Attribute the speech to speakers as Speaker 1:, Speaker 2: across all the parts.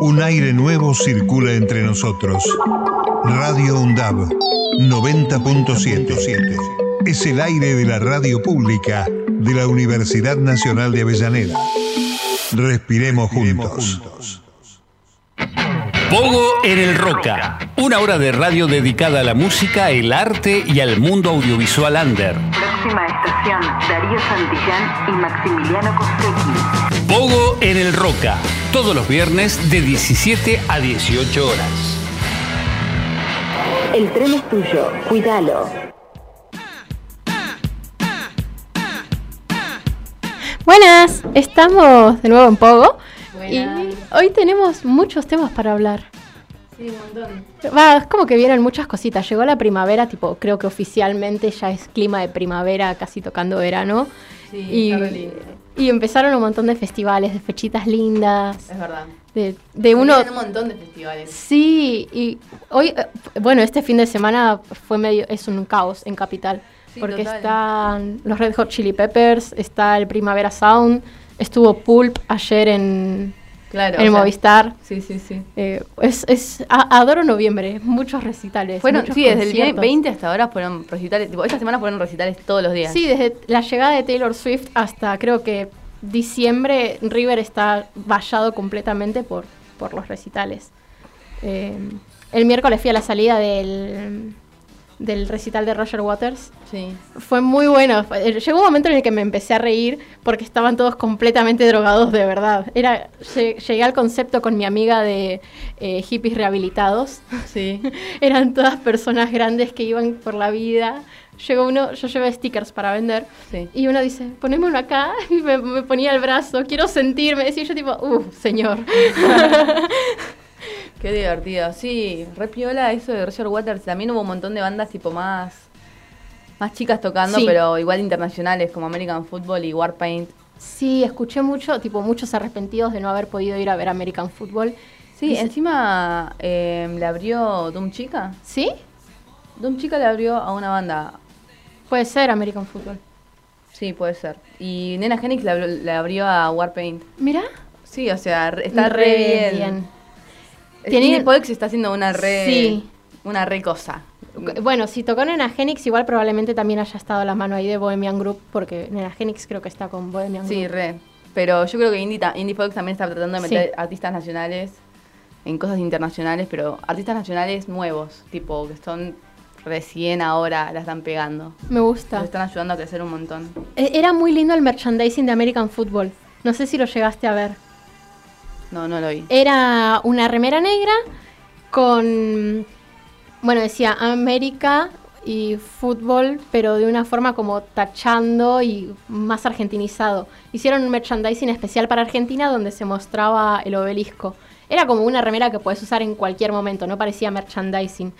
Speaker 1: Un aire nuevo circula entre nosotros. Radio UNDAB 90.7 es el aire de la radio pública de la Universidad Nacional de Avellaneda. Respiremos juntos.
Speaker 2: Pogo en el Roca, una hora de radio dedicada a la música, el arte y al mundo audiovisual under.
Speaker 3: Próxima estación, Darío Santillán y Maximiliano Costecchi.
Speaker 2: Pogo en el Roca, todos los viernes de 17 a 18 horas.
Speaker 3: El tren es tuyo, cuídalo.
Speaker 4: Buenas, estamos de nuevo en Pogo y hoy tenemos muchos temas para hablar.
Speaker 5: Sí, un montón.
Speaker 4: Va, es como que vienen muchas cositas. Llegó la primavera, tipo, creo que oficialmente ya es clima de primavera, casi tocando verano.
Speaker 5: Sí,
Speaker 4: y,
Speaker 5: está.
Speaker 4: Y empezaron un montón de festivales, de fechitas lindas.
Speaker 5: Es verdad.
Speaker 4: De, de uno.
Speaker 5: Un montón de festivales.
Speaker 4: Sí, y hoy, eh, bueno, este fin de semana fue medio, es un caos en Capital.
Speaker 5: Sí,
Speaker 4: porque
Speaker 5: total.
Speaker 4: están los Red Hot Chili Peppers, está el Primavera Sound, estuvo Pulp ayer en,
Speaker 5: Claro.
Speaker 4: en Movistar.
Speaker 5: Sí, sí, sí.
Speaker 4: Eh, es, es, adoro noviembre, muchos recitales.
Speaker 5: Fueron,
Speaker 4: muchos
Speaker 5: sí, desde el
Speaker 4: conciertos.
Speaker 5: 20 hasta ahora fueron recitales. Tipo, esta semana fueron recitales todos los días.
Speaker 4: Sí, desde la llegada de Taylor Swift hasta creo que diciembre, River está vallado completamente por, por los recitales. Eh, el miércoles fui a la salida del, del recital de Roger Waters.
Speaker 5: Sí.
Speaker 4: Fue muy bueno. Eh, Llegó un momento en el que me empecé a reír porque estaban todos completamente drogados de verdad. Era, lle- llegué al concepto con mi amiga de eh, hippies rehabilitados.
Speaker 5: Sí.
Speaker 4: Eran todas personas grandes que iban por la vida. Llegó uno, yo llevé stickers para vender.
Speaker 5: Sí.
Speaker 4: Y uno dice, poneme uno acá. Y me, me ponía el brazo, quiero sentirme. Decía yo tipo, uh, señor.
Speaker 5: Qué divertido. Sí, re piola eso de Roger Waters. También hubo un montón de bandas tipo más. Más chicas tocando,
Speaker 4: Sí.
Speaker 5: pero igual internacionales, como American Football y Warpaint.
Speaker 4: Sí, escuché mucho, tipo, muchos arrepentidos de no haber podido ir a ver American Football.
Speaker 5: Sí, encima eh, le abrió Doom Chica.
Speaker 4: ¿Sí?
Speaker 5: Doom Chica le abrió a una banda.
Speaker 4: Puede ser American Football.
Speaker 5: Sí, puede ser. Y Nena Genix le abrió, a Warpaint.
Speaker 4: Mira.
Speaker 5: Sí, o sea, está re, bien.
Speaker 4: Tiene
Speaker 5: Polk está haciendo una re.
Speaker 4: Sí.
Speaker 5: Una re cosa.
Speaker 4: Bueno, si tocó Nena Genix, igual probablemente también haya estado la mano ahí de Bohemian Group, porque Nena Genix creo que está con Bohemian
Speaker 5: Sí,
Speaker 4: Group.
Speaker 5: re. Pero yo creo que Indie, ta- Indie también está tratando de meter
Speaker 4: Sí.
Speaker 5: artistas nacionales en cosas internacionales, pero artistas nacionales nuevos, tipo que son recién ahora la están pegando.
Speaker 4: Me gusta.
Speaker 5: Nos están ayudando a crecer un montón.
Speaker 4: E- Era muy lindo el merchandising de American Football. No sé si lo llegaste a ver.
Speaker 5: No, no lo vi.
Speaker 4: Era una remera negra con, bueno, decía América y fútbol, pero de una forma como tachando y más argentinizado. Hicieron un merchandising especial para Argentina donde se mostraba el obelisco. Era como una remera que puedes usar en cualquier momento, no parecía merchandising.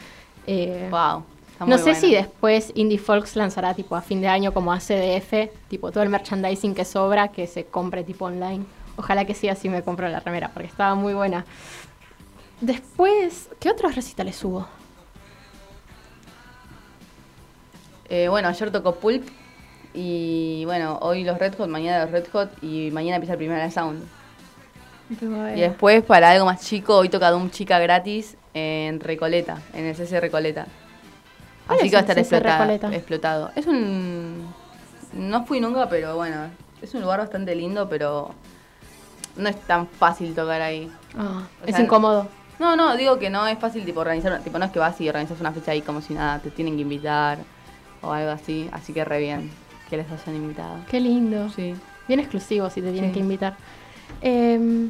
Speaker 4: Eh,
Speaker 5: Wow. está
Speaker 4: no sé si después Indie Folks lanzará tipo a fin de año como ACDF, tipo todo el merchandising que sobra que se compre tipo online. Ojalá que sí, así me compro la remera porque estaba muy buena. Después, ¿qué otros recitales hubo?
Speaker 5: Eh, bueno, ayer tocó Pulp y bueno, hoy los Red Hot, mañana los Red Hot y mañana empieza el primer Sound. Y después, para algo más chico, hoy toca Doom Chica gratis en Recoleta, en el CC Recoleta.
Speaker 4: ¿Cuál
Speaker 5: Así
Speaker 4: es
Speaker 5: que va a estar explotado, explotado. Es un... No fui nunca, pero bueno, es un lugar bastante lindo, pero no es tan fácil tocar ahí.
Speaker 4: Ah, es
Speaker 5: sea,
Speaker 4: incómodo.
Speaker 5: No, no, digo que no es fácil tipo organizar, tipo no es que vas y organizas una fecha ahí como si nada, te tienen que invitar o algo así, así que re bien que les hayan invitado.
Speaker 4: Qué lindo.
Speaker 5: Sí.
Speaker 4: Bien exclusivo si te tienen
Speaker 5: Sí.
Speaker 4: que invitar. Eh,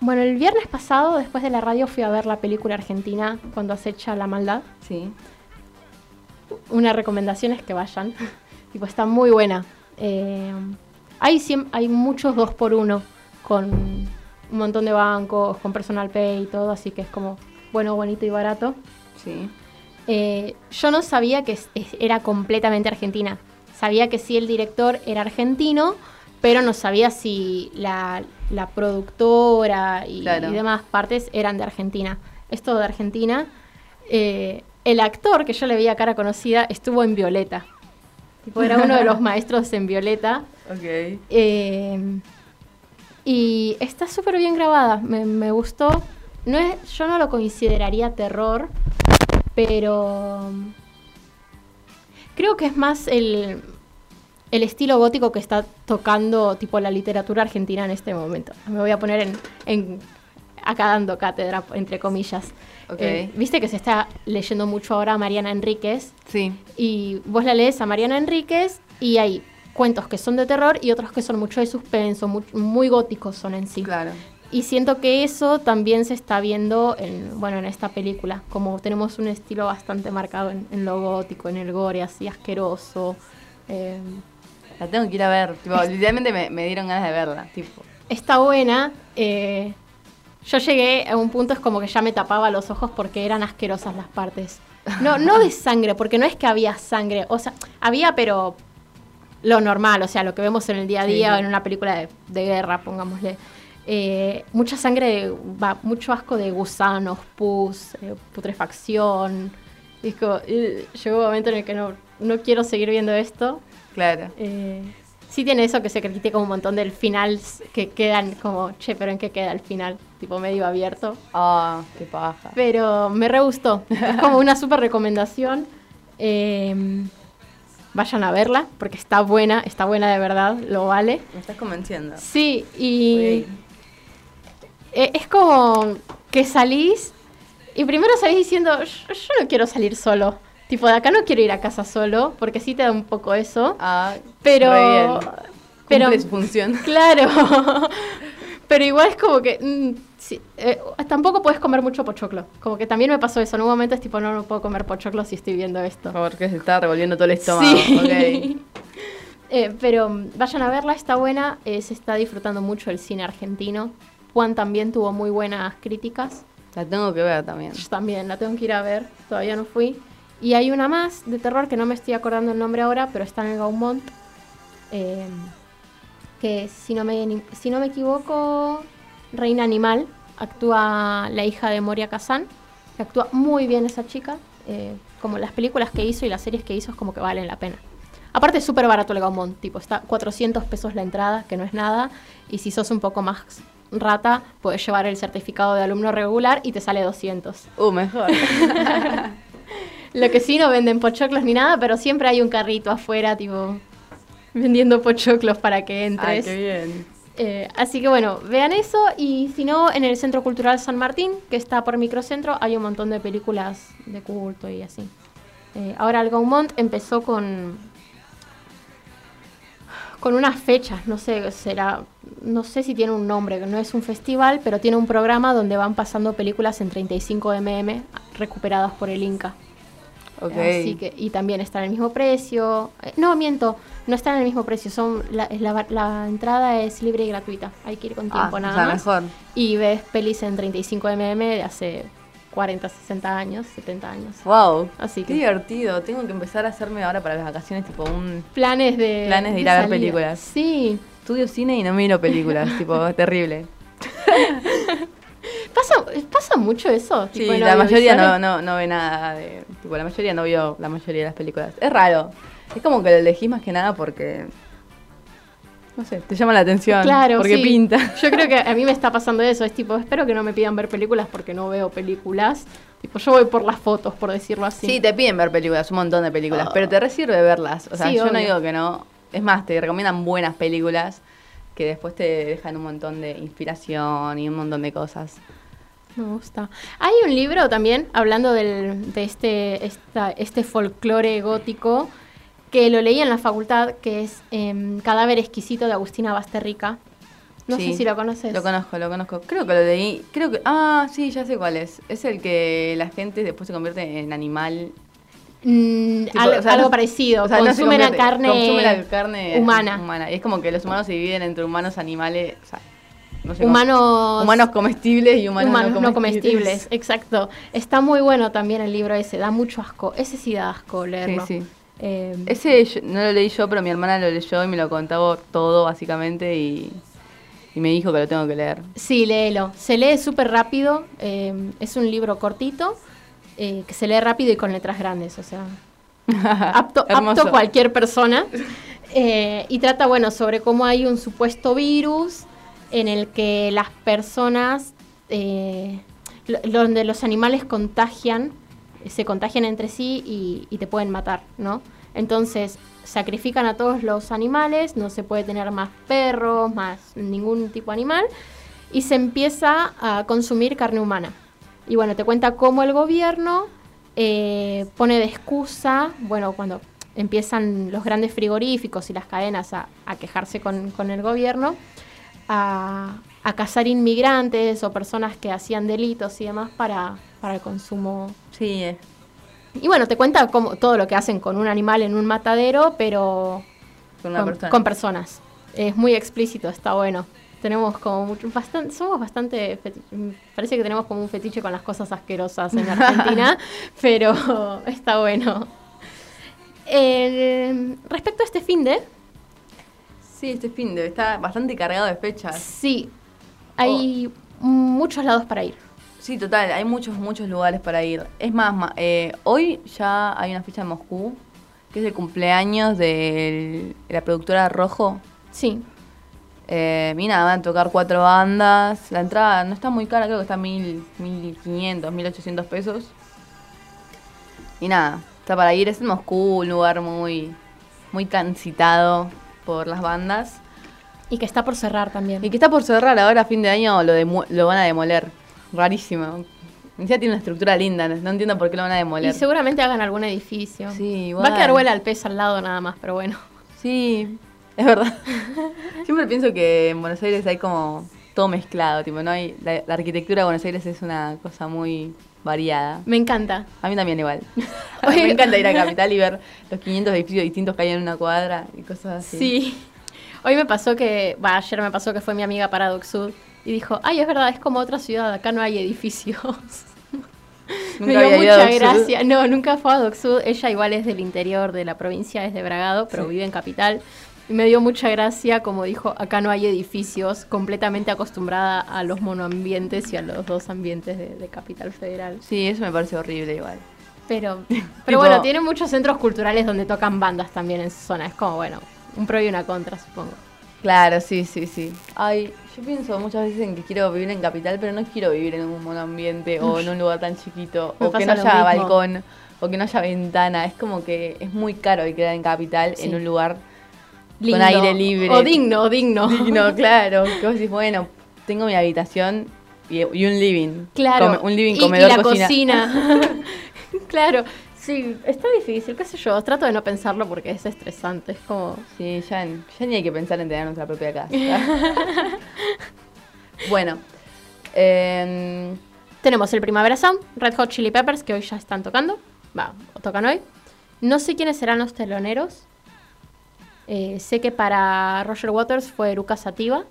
Speaker 4: bueno, el viernes pasado, después de la radio, fui a ver la película argentina Cuando acecha la maldad.
Speaker 5: Sí.
Speaker 4: Una recomendación es que vayan. tipo, está muy buena. Eh, hay, hay muchos dos por uno con un montón de bancos, con personal pay y todo, así que es como bueno, bonito y barato.
Speaker 5: Sí.
Speaker 4: Eh, yo no sabía que era completamente argentina. Sabía que sí el director era argentino, pero no sabía si la, la productora y,
Speaker 5: Claro.
Speaker 4: y demás partes eran de Argentina. Es todo de Argentina. Eh, el actor que yo le veía cara conocida estuvo en Violeta. Tipo, era uno de los maestros en Violeta.
Speaker 5: Ok.
Speaker 4: Eh, y está súper bien grabada, me, me gustó. no es, yo no lo consideraría terror, pero creo que es más el, el estilo gótico que está tocando tipo la literatura argentina en este momento. Me voy a poner en, en acá dando cátedra, entre comillas. Eh, Viste que se está leyendo mucho ahora a Mariana Enríquez.
Speaker 5: Sí.
Speaker 4: Y vos la lees a Mariana Enríquez y hay cuentos que son de terror y otros que son mucho de suspenso, muy, góticos son en sí.
Speaker 5: Claro.
Speaker 4: Y siento que eso también se está viendo en, bueno, en esta película, como tenemos un estilo bastante marcado en, lo gótico, en el gore así asqueroso.
Speaker 5: Eh, la tengo que ir a ver, literalmente me, dieron ganas de verla. Tipo.
Speaker 4: Está buena. Eh, yo llegué a un punto, es como que ya me tapaba los ojos porque eran asquerosas las partes. No, no de sangre, porque no es que había sangre, o sea, había pero lo normal, o sea, lo que vemos en el día a día o en una película de, guerra, pongámosle. Eh, mucha sangre, va, mucho asco de gusanos, pus, eh, putrefacción. Y llegó un momento en el que no, no quiero seguir viendo esto.
Speaker 5: Claro.
Speaker 4: Eh, sí tiene eso que se critica un montón del final, que quedan como, che, pero ¿en qué queda el final? Tipo medio abierto.
Speaker 5: Ah, qué paja.
Speaker 4: Pero me re gustó. es como una súper recomendación. Em, vayan a verla, porque está buena, está buena de verdad, lo vale.
Speaker 5: Me estás convenciendo.
Speaker 4: Sí, y e, es como que salís y primero salís diciendo, yo, yo no quiero salir solo. Tipo, de acá no quiero ir a casa solo, porque sí te da un poco eso.
Speaker 5: Ah,
Speaker 4: pero.
Speaker 5: Pero. su función.
Speaker 4: Claro. pero igual es como que. Mm, eh, tampoco puedes comer mucho pochoclo. Como que también me pasó eso. En un momento es tipo, no, no puedo comer pochoclo si estoy viendo esto.
Speaker 5: Porque se está revolviendo todo el estómago.
Speaker 4: Sí. Eh, pero mm, vayan a verla, está buena. Eh, se está disfrutando mucho el cine argentino. Juan también tuvo muy buenas críticas.
Speaker 5: La tengo que ver también.
Speaker 4: Yo también, la tengo que ir a ver. Todavía no fui. Y hay una más de terror que no me estoy acordando el nombre ahora, pero está en el Gaumont. Que si no, me, si no me equivoco, Reina Animal. Actúa la hija de Moria Kazan. Que actúa muy bien esa chica. Eh, como las películas que hizo y las series que hizo es como que valen la pena. Aparte es súper barato el Gaumont, tipo, está 400 pesos la entrada, que no es nada. Y si sos un poco más rata, puedes llevar el certificado de alumno regular y te sale 200.
Speaker 5: Uh, mejor.
Speaker 4: Lo que sí no venden pochoclos ni nada, pero siempre hay un carrito afuera, tipo, vendiendo pochoclos para que entres.
Speaker 5: Ay, qué bien.
Speaker 4: Eh, así que bueno, vean eso y si no, en el Centro Cultural San Martín, que está por Microcentro, hay un montón de películas de culto y así. Eh, ahora el Gaumont empezó con con unas fechas, no sé, será, no sé si tiene un nombre, no es un festival, pero tiene un programa donde van pasando películas en 35 mm recuperadas por el Inca. Así que, y también está en el mismo precio. Eh, no, miento, no está en el mismo precio. Son la, la, entrada es libre y gratuita. Hay que ir con tiempo ah, nada
Speaker 5: Mejor.
Speaker 4: Y ves pelis en 35 mm de hace 40, 60 años, 70 años.
Speaker 5: Wow.
Speaker 4: Así
Speaker 5: Qué divertido. Tengo que empezar a hacerme ahora para las vacaciones tipo un
Speaker 4: planes de
Speaker 5: planes de ir a ver películas.
Speaker 4: Sí.
Speaker 5: Estudio cine y no miro películas, tipo terrible.
Speaker 4: ¿Pasa, ¿Pasa mucho eso?
Speaker 5: Sí, la mayoría no, no, no ve nada de... Tipo, la mayoría no vio la mayoría de las películas. Es raro. Es como que lo elegís más que nada porque... No sé, te llama la atención.
Speaker 4: Claro,
Speaker 5: Porque pinta.
Speaker 4: Yo creo que a mí me está pasando eso. Es tipo, espero que no me pidan ver películas porque no veo películas. Tipo, yo voy por las fotos, por decirlo así.
Speaker 5: Sí, te piden ver películas, un montón de películas, pero te resirve verlas. O sea, yo no digo que no. Es más, te recomiendan buenas películas que después te dejan un montón de inspiración y un montón de cosas.
Speaker 4: Me gusta. Hay un libro también, hablando del, de este, esta, este folclore gótico, que lo leí en la facultad, que es em, Cadáver exquisito de Agustina Basterrica. No sé si lo conoces.
Speaker 5: Lo conozco, lo conozco. Creo que lo leí. Creo que. Ah, sí, ya sé cuál es. Es el que la gente después se convierte en animal.
Speaker 4: Mm, algo, parecido. O sea, consumen, la carne
Speaker 5: consumen carne
Speaker 4: humana.
Speaker 5: humana. Y es como que los humanos se dividen entre humanos, animales. O sea,
Speaker 4: humanos,
Speaker 5: humanos comestibles y humanos,
Speaker 4: no, comestibles. Exacto. Está muy bueno también el libro ese, da mucho asco. Ese sí da asco leerlo.
Speaker 5: Sí, sí. Eh, ese no lo leí yo, pero mi hermana lo leyó y me lo contaba todo básicamente y, me dijo que lo tengo que leer.
Speaker 4: Sí, léelo. Se lee súper rápido. Eh, es un libro cortito eh, que se lee rápido y con letras grandes, o sea, apto, apto cualquier persona. y trata, bueno, sobre cómo hay un supuesto virus en el que las personas... Eh, donde los animales contagian, se contagian entre sí y, y te pueden matar, ¿no? Entonces sacrifican a todos los animales, no se puede tener más perros, más ningún tipo de animal, y se empieza a consumir carne humana. Y bueno, te cuenta cómo el gobierno eh, pone de excusa, bueno, cuando empiezan los grandes frigoríficos y las cadenas a, quejarse con, el gobierno, a, cazar inmigrantes o personas que hacían delitos y demás para, para el consumo.
Speaker 5: Sí. Eh.
Speaker 4: Y bueno, te cuenta cómo, todo lo que hacen con un animal en un matadero, pero con personas. Es muy explícito, está bueno tenemos como mucho, bastante, somos bastante, parece que tenemos como un fetiche con las cosas asquerosas en Argentina, pero está bueno. respecto a este fin de...
Speaker 5: Sí, este fin de está bastante cargado de fechas.
Speaker 4: Sí, hay muchos lados para ir.
Speaker 5: Sí, total, hay muchos, muchos lugares para ir. Es más, eh, hoy ya hay una fecha en Moscú, que es el cumpleaños de la productora Rojo.
Speaker 4: Sí.
Speaker 5: Eh, y nada, van a tocar cuatro bandas. La entrada no está muy cara, creo que está mil, 1500, 1800 pesos. Y nada, está para ir. Es en Moscú, un lugar muy, muy transitado por las bandas.
Speaker 4: Y que está por cerrar también.
Speaker 5: Y que está por cerrar ahora a fin de año lo, lo van a demoler. Rarísimo. Ya tiene una estructura linda, no entiendo por qué lo van a demoler.
Speaker 4: Y seguramente hagan algún edificio.
Speaker 5: Sí,
Speaker 4: Va a quedar huela al pez al lado nada más, pero bueno.
Speaker 5: Sí, es verdad. Siempre pienso que en Buenos Aires hay como todo mezclado, tipo, no hay la, arquitectura de Buenos Aires es una cosa muy variada.
Speaker 4: Me encanta.
Speaker 5: A mí también igual. me encanta ir a Capital y ver los 500 edificios distintos que hay en una cuadra y cosas así.
Speaker 4: Sí. Hoy me pasó que, va, ayer me pasó que fue mi amiga para Sud y dijo, ay, es verdad, es como otra ciudad, acá no hay edificios. me dio mucha gracia. No, nunca fue a Sud. Ella igual es del interior de la provincia, es de Bragado, pero vive en Capital. Y me dio mucha gracia, como dijo, acá no hay edificios, completamente acostumbrada a los monoambientes y a los dos ambientes de, Capital Federal.
Speaker 5: Sí, eso me parece horrible igual.
Speaker 4: Pero, pero bueno, tiene muchos centros culturales donde tocan bandas también en su zona. Es como, bueno, un pro y una contra, supongo.
Speaker 5: Claro, sí, sí, sí. Ay, yo pienso muchas veces en que quiero vivir en capital, pero no quiero vivir en un monoambiente o en un lugar tan chiquito, o que no haya balcón, o que no haya ventana. Es como que es muy caro quedar en capital en un lugar con aire libre.
Speaker 4: O digno, o digno.
Speaker 5: Digno, claro. Que vos decís, bueno, tengo mi habitación y, un living.
Speaker 4: Claro.
Speaker 5: un living, comedor,
Speaker 4: y la cocina. claro. Sí, está difícil, qué sé yo. Trato de no pensarlo porque es estresante. Es como.
Speaker 5: Sí, ya, ya ni hay que pensar en tener nuestra propia casa. bueno. Em,
Speaker 4: Tenemos el Primavera Sound, Red Hot Chili Peppers, que hoy ya están tocando. Va, tocan hoy. No sé quiénes serán los teloneros. Eh, sé que para Roger Waters fue Eruca Sativa,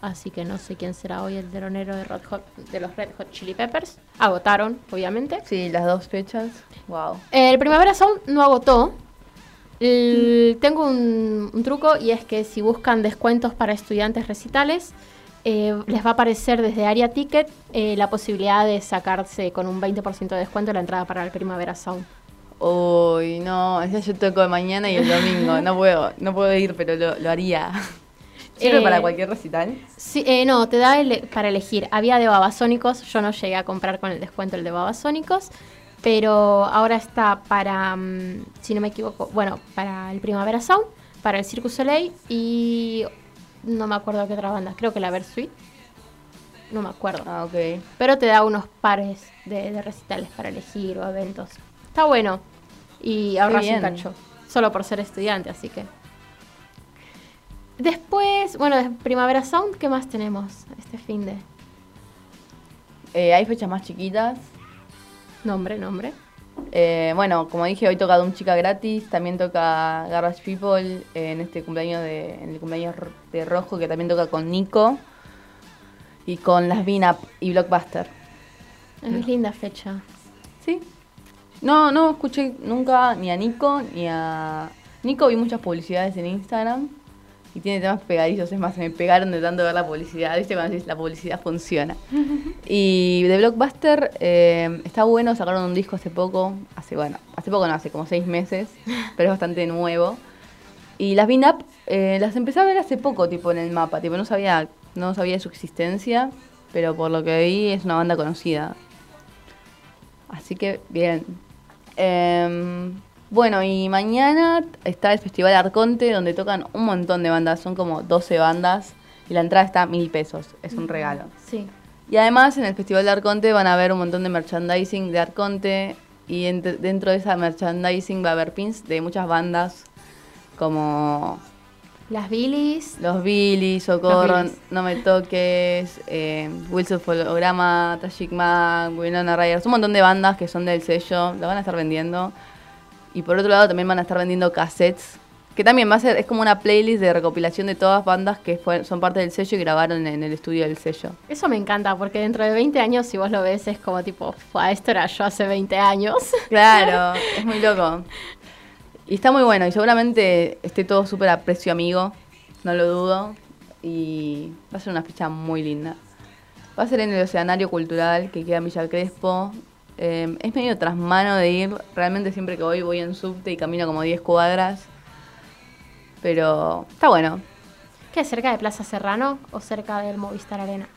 Speaker 4: así que no sé quién será hoy el delonero de, de los Red Hot Chili Peppers. Agotaron, obviamente.
Speaker 5: Sí, las dos fechas. Wow.
Speaker 4: El Primavera Sound no agotó. tengo un, truco y es que si buscan descuentos para estudiantes recitales, eh, les va a aparecer desde Area Ticket eh, la posibilidad de sacarse con un 20% de descuento la entrada para el Primavera Sound.
Speaker 5: Uy, no, yo toco de mañana y el domingo. No puedo, no puedo ir, pero lo, haría. ¿Sirve para eh, cualquier recital?
Speaker 4: Sí, eh, no, te da para elegir. Había de babasónicos, yo no llegué a comprar con el descuento el de babasónicos, pero ahora está para, mm, si no me equivoco, bueno, para el Primavera Sound, para el Circus Soleil y no me acuerdo qué otra banda, creo que la Versuit. No me acuerdo.
Speaker 5: Ah, ok.
Speaker 4: Pero te da unos pares de recitales para elegir o eventos. Está bueno. Y ahorras un cacho. Solo por ser estudiante, así que. Después, bueno, de Primavera Sound, ¿qué más tenemos este fin de?
Speaker 5: Eh, hay fechas más chiquitas.
Speaker 4: Nombre, nombre.
Speaker 5: Eh, bueno, como dije, hoy toca Doom Chica gratis, también toca Garbage People en este cumpleaños de, en el cumpleaños de Rojo, que también toca con Nico y con las Up y Blockbuster.
Speaker 4: Es linda fecha.
Speaker 5: Sí, no, no escuché nunca ni a Nico ni a... Nico vi muchas publicidades en Instagram y tiene temas pegadizos, es más, se me pegaron de tanto ver la publicidad, ¿viste? Cuando la publicidad funciona. y de Blockbuster eh, está bueno, sacaron un disco hace poco, hace, bueno, hace poco no, hace como seis meses, pero es bastante nuevo. Y las Bean Up eh, las empecé a ver hace poco, tipo, en el mapa, tipo, no sabía, no sabía de su existencia. pero por lo que vi es una banda conocida. Así que bien. Em, bueno, y mañana está el Festival Arconte, donde tocan un montón de bandas, son como 12 bandas, y la entrada está a mil pesos, es un regalo.
Speaker 4: Sí.
Speaker 5: Y además en el Festival de Arconte van a haber un montón de merchandising de Arconte, y dentro de esa merchandising va a haber pins de muchas bandas, como...
Speaker 4: Las Billys.
Speaker 5: Los Billys, Socorro, No Me Toques, eh, Wilson Holograma, Tragic Mac, Winona Riders, un montón de bandas que son del sello, lo van a estar vendiendo. Y por otro lado también van a estar vendiendo cassettes, que también va a ser, es como una playlist de recopilación de todas bandas que son parte del sello y grabaron en el estudio del sello.
Speaker 4: Eso me encanta, porque dentro de 20 años, si vos lo ves, es como tipo, esto era yo hace 20 años.
Speaker 5: Claro, es muy loco. Y está muy bueno, y seguramente esté todo súper a precio amigo, no lo dudo. Y va a ser una ficha muy linda. Va a ser en el Oceanario Cultural, que queda en Villa Crespo, Em, es medio tras mano de ir. Realmente siempre que voy, voy en subte y camino como 10 cuadras. Pero está bueno.
Speaker 4: ¿Qué es cerca de Plaza Serrano o cerca del Movistar Arena?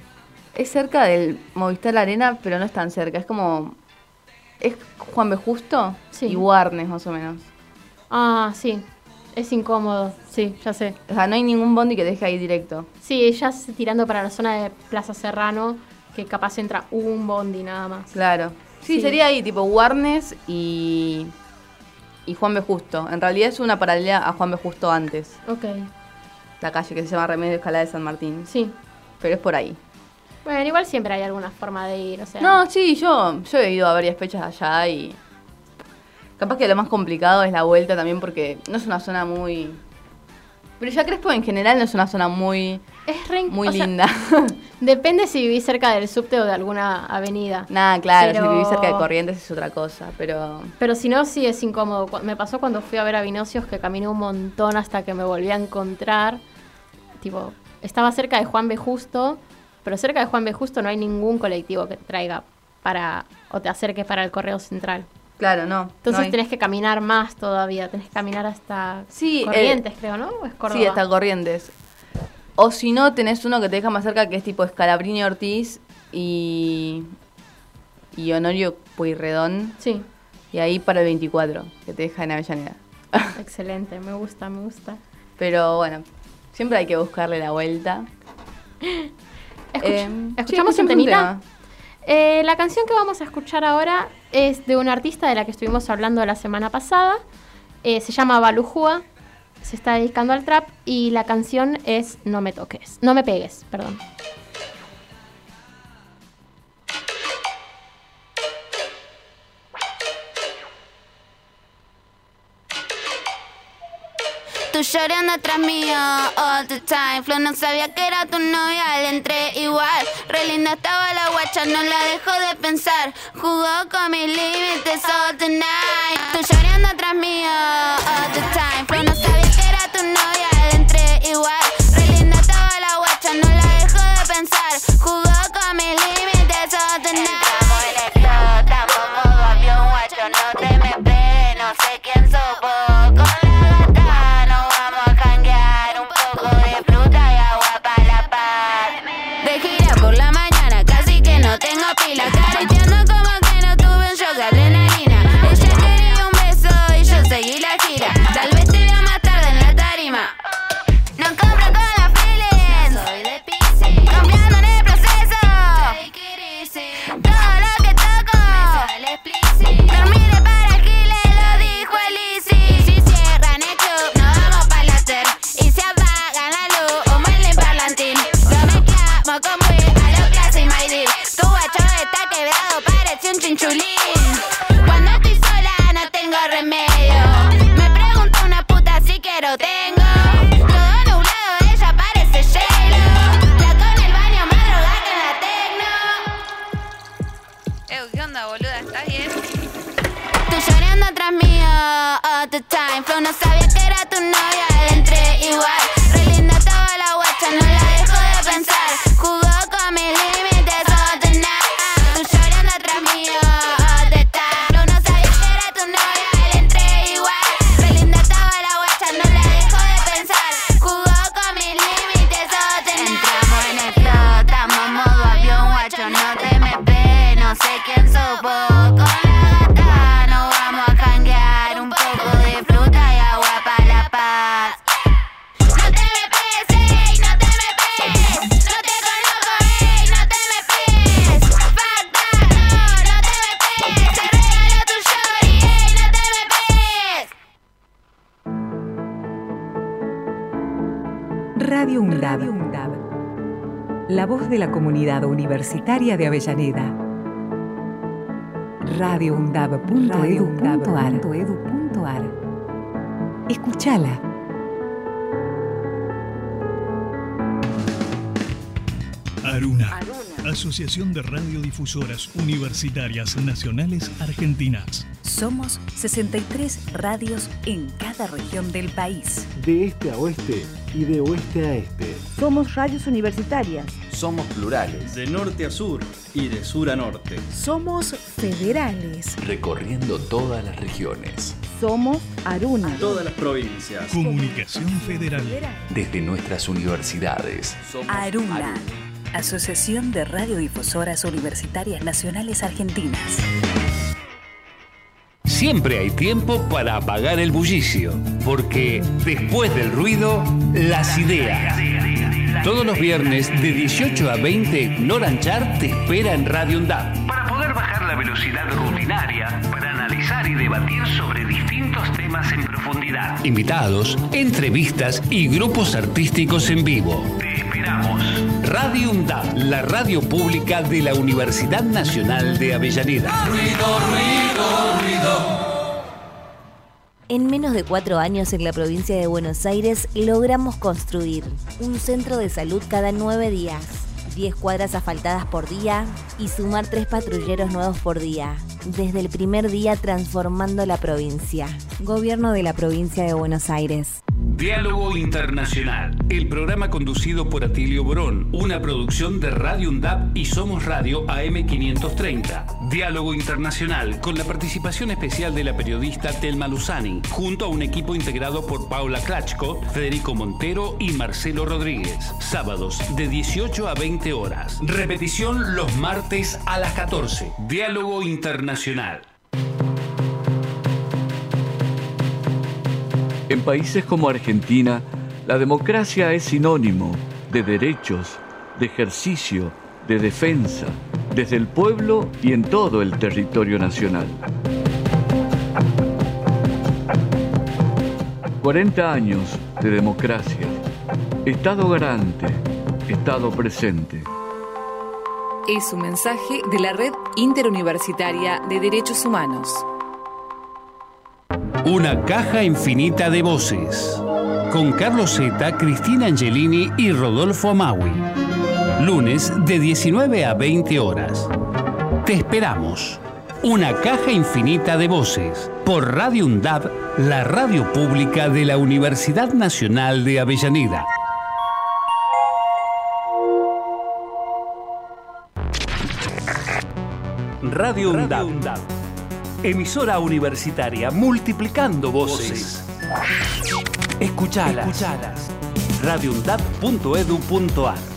Speaker 5: Es cerca del Movistar Arena, pero no es tan cerca. Es como. Es Juan B. Justo y Warnes, más o menos.
Speaker 4: Ah, sí. Es incómodo, sí, ya sé.
Speaker 5: O sea, no hay ningún bondi que deje ahí directo.
Speaker 4: Sí, ya tirando para la zona de Plaza Serrano, que capaz entra un bondi nada más.
Speaker 5: Claro. Sí, sería ahí, tipo Warnes y, y Juan B. Justo. En realidad es una paralela a Juan B. Justo antes.
Speaker 4: Ok.
Speaker 5: La calle que se llama Remedio Escalada de San Martín.
Speaker 4: Sí.
Speaker 5: Pero es por ahí.
Speaker 4: Bueno, igual siempre hay alguna forma de ir, o sea.
Speaker 5: No, sí, yo, yo he ido a varias fechas allá y. Capaz que lo más complicado es la vuelta también porque no es una zona muy pero ya Crespo en general no es una zona muy,
Speaker 4: es
Speaker 5: muy linda.
Speaker 4: depende si vivís cerca del subte o de alguna avenida.
Speaker 5: Nada, claro, si vivís cerca de Corrientes es otra cosa, pero...
Speaker 4: Pero si no, sí es incómodo. Me pasó cuando fui a ver a Vinocios que caminé un montón hasta que me volví a encontrar. Tipo, estaba cerca de Juan B. Justo, pero cerca de Juan B. Justo no hay ningún colectivo que te traiga para o te acerques para el correo central.
Speaker 5: Claro, no.
Speaker 4: Entonces tenés que caminar más todavía, tenés que caminar hasta Corrientes, creo, ¿no? ¿O es
Speaker 5: Sí, hasta Corrientes. O si no, tenés uno que te deja más cerca que es tipo Escalabrini Ortiz y. y Honorio Pueyrredón.
Speaker 4: Sí.
Speaker 5: Y ahí para el 24, que te deja en Avellaneda.
Speaker 4: Excelente, me gusta, me gusta.
Speaker 5: Pero bueno, siempre hay que buscarle la vuelta.
Speaker 4: Eh, ¿Escuchamos un temita? Eh, la canción que vamos a escuchar ahora es de una artista de la que estuvimos hablando la semana pasada. Eh, se llama Balujua. Se está dedicando al trap y la canción es No me toques. No me pegues, perdón.
Speaker 6: Llorando atrás mío all the time. Flo no sabía que era tu novia, le entré igual. Re linda estaba la guacha, no la dejo de pensar. Jugó con mis límites all the night. Tú llorando atrás mío all the time. Flo no sabía
Speaker 7: La voz de la comunidad universitaria de Avellaneda. radioundab.edu.ar Escúchala.
Speaker 8: Aruna. Asociación de Radiodifusoras Universitarias Nacionales Argentinas.
Speaker 9: Somos 63 radios en cada región del país.
Speaker 10: De este a oeste y de oeste a este.
Speaker 11: Somos radios universitarias.
Speaker 12: Somos plurales.
Speaker 13: De norte a sur y de sur a norte.
Speaker 11: Somos federales.
Speaker 2: Recorriendo todas las regiones.
Speaker 11: Somos Aruna.
Speaker 13: Todas las provincias.
Speaker 8: Comunicación Federal.
Speaker 2: Desde nuestras universidades.
Speaker 9: Somos Aruna. Aruna. Asociación de Radiodifusoras Universitarias Nacionales Argentinas.
Speaker 2: Siempre hay tiempo para apagar el bullicio, porque después del ruido, las ideas. Todos los viernes de 18 a 20, Noranchar te espera en Radio UNDAP. Para poder bajar la velocidad rutinaria, para analizar y debatir sobre distintos temas en profundidad. Invitados, entrevistas y grupos artísticos en vivo. Te esperamos. Radio UNDAP, la radio pública de la Universidad Nacional de Avellaneda.
Speaker 14: Ruido, ruido, ruido.
Speaker 15: En menos de cuatro años en la provincia de Buenos Aires logramos construir un centro de salud cada nueve días, 10 cuadras asfaltadas por día y sumar tres patrulleros nuevos por día. Desde el primer día transformando la provincia. Gobierno de la provincia de Buenos Aires.
Speaker 2: Diálogo Internacional, el programa conducido por Atilio Borón, una producción de Radio UNDAP y Somos Radio AM530. Diálogo Internacional, con la participación especial de la periodista Telma Luzani, junto a un equipo integrado por Paula Klachko, Federico Montero y Marcelo Rodríguez. Sábados de 18 a 20 horas. Repetición los martes a las 14. Diálogo Internacional.
Speaker 16: En países como Argentina, la democracia es sinónimo de derechos, de ejercicio, de defensa, desde el pueblo y en todo el territorio nacional. 40 años de democracia. Estado garante, Estado presente.
Speaker 7: Es un mensaje de la Red Interuniversitaria de Derechos Humanos.
Speaker 2: Una caja infinita de voces. Con Carlos Zeta, Cristina Angelini y Rodolfo Amaui. Lunes de 19 a 20 horas. Te esperamos. Una caja infinita de voces. Por Radio UNDAB, la radio pública de la Universidad Nacional de Avellaneda. Radio UNDAB. Emisora universitaria multiplicando voces. Escuchalas. Escuchalas. radioundab.edu.ar